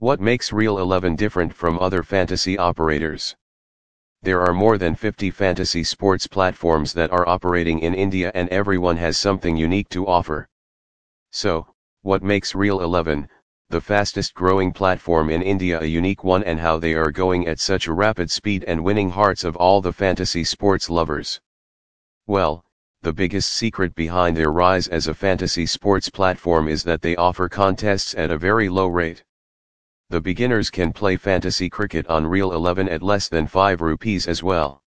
What makes Real 11 different from other fantasy operators? There are more than 50 fantasy sports platforms that are operating in India and everyone has something unique to offer. So, what makes Real 11, the fastest growing platform in India a unique one and how they are going at such a rapid speed and winning hearts of all the fantasy sports lovers? Well, the biggest secret behind their rise as a fantasy sports platform is that they offer contests at a very low rate. The beginners can play fantasy cricket on Real 11 at less than 5 rupees as well.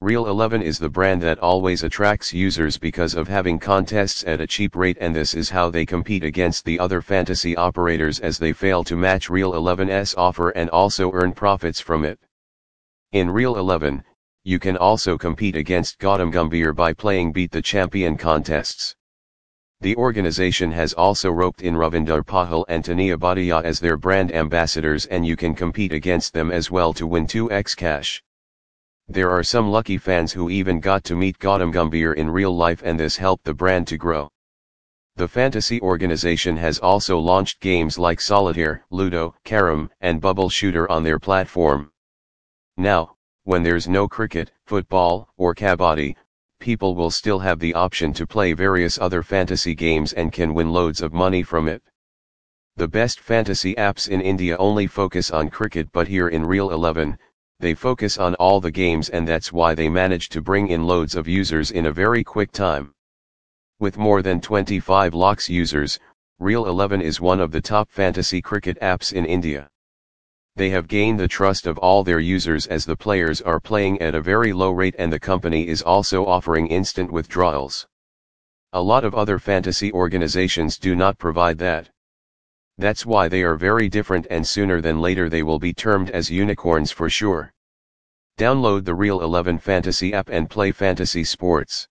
Real 11 is the brand that always attracts users because of having contests at a cheap rate and this is how they compete against the other fantasy operators as they fail to match Real 11's offer and also earn profits from it. In Real 11, you can also compete against Gautam Gambhir by playing Beat the Champion contests. The organization has also roped in Ravinder Pahal and Taniya Bhatia as their brand ambassadors and you can compete against them as well to win 2x cash. There are some lucky fans who even got to meet Gautam Gambhir in real life and this helped the brand to grow. The fantasy organization has also launched games like Solitaire, Ludo, Carrom, and Bubble Shooter on their platform. Now, when there's no cricket, football, or kabaddi, people will still have the option to play various other fantasy games and can win loads of money from it. The best fantasy apps in India only focus on cricket but here in Real 11, they focus on all the games and that's why they manage to bring in loads of users in a very quick time. With more than 25 lakhs users, Real 11 is one of the top fantasy cricket apps in India they have gained the trust of all their users as the players are playing at a very low rate and the company is also offering instant withdrawals. A lot of other fantasy organizations do not provide that. That's why they are very different and sooner than later they will be termed as unicorns for sure. Download the Real 11 Fantasy app and play fantasy sports.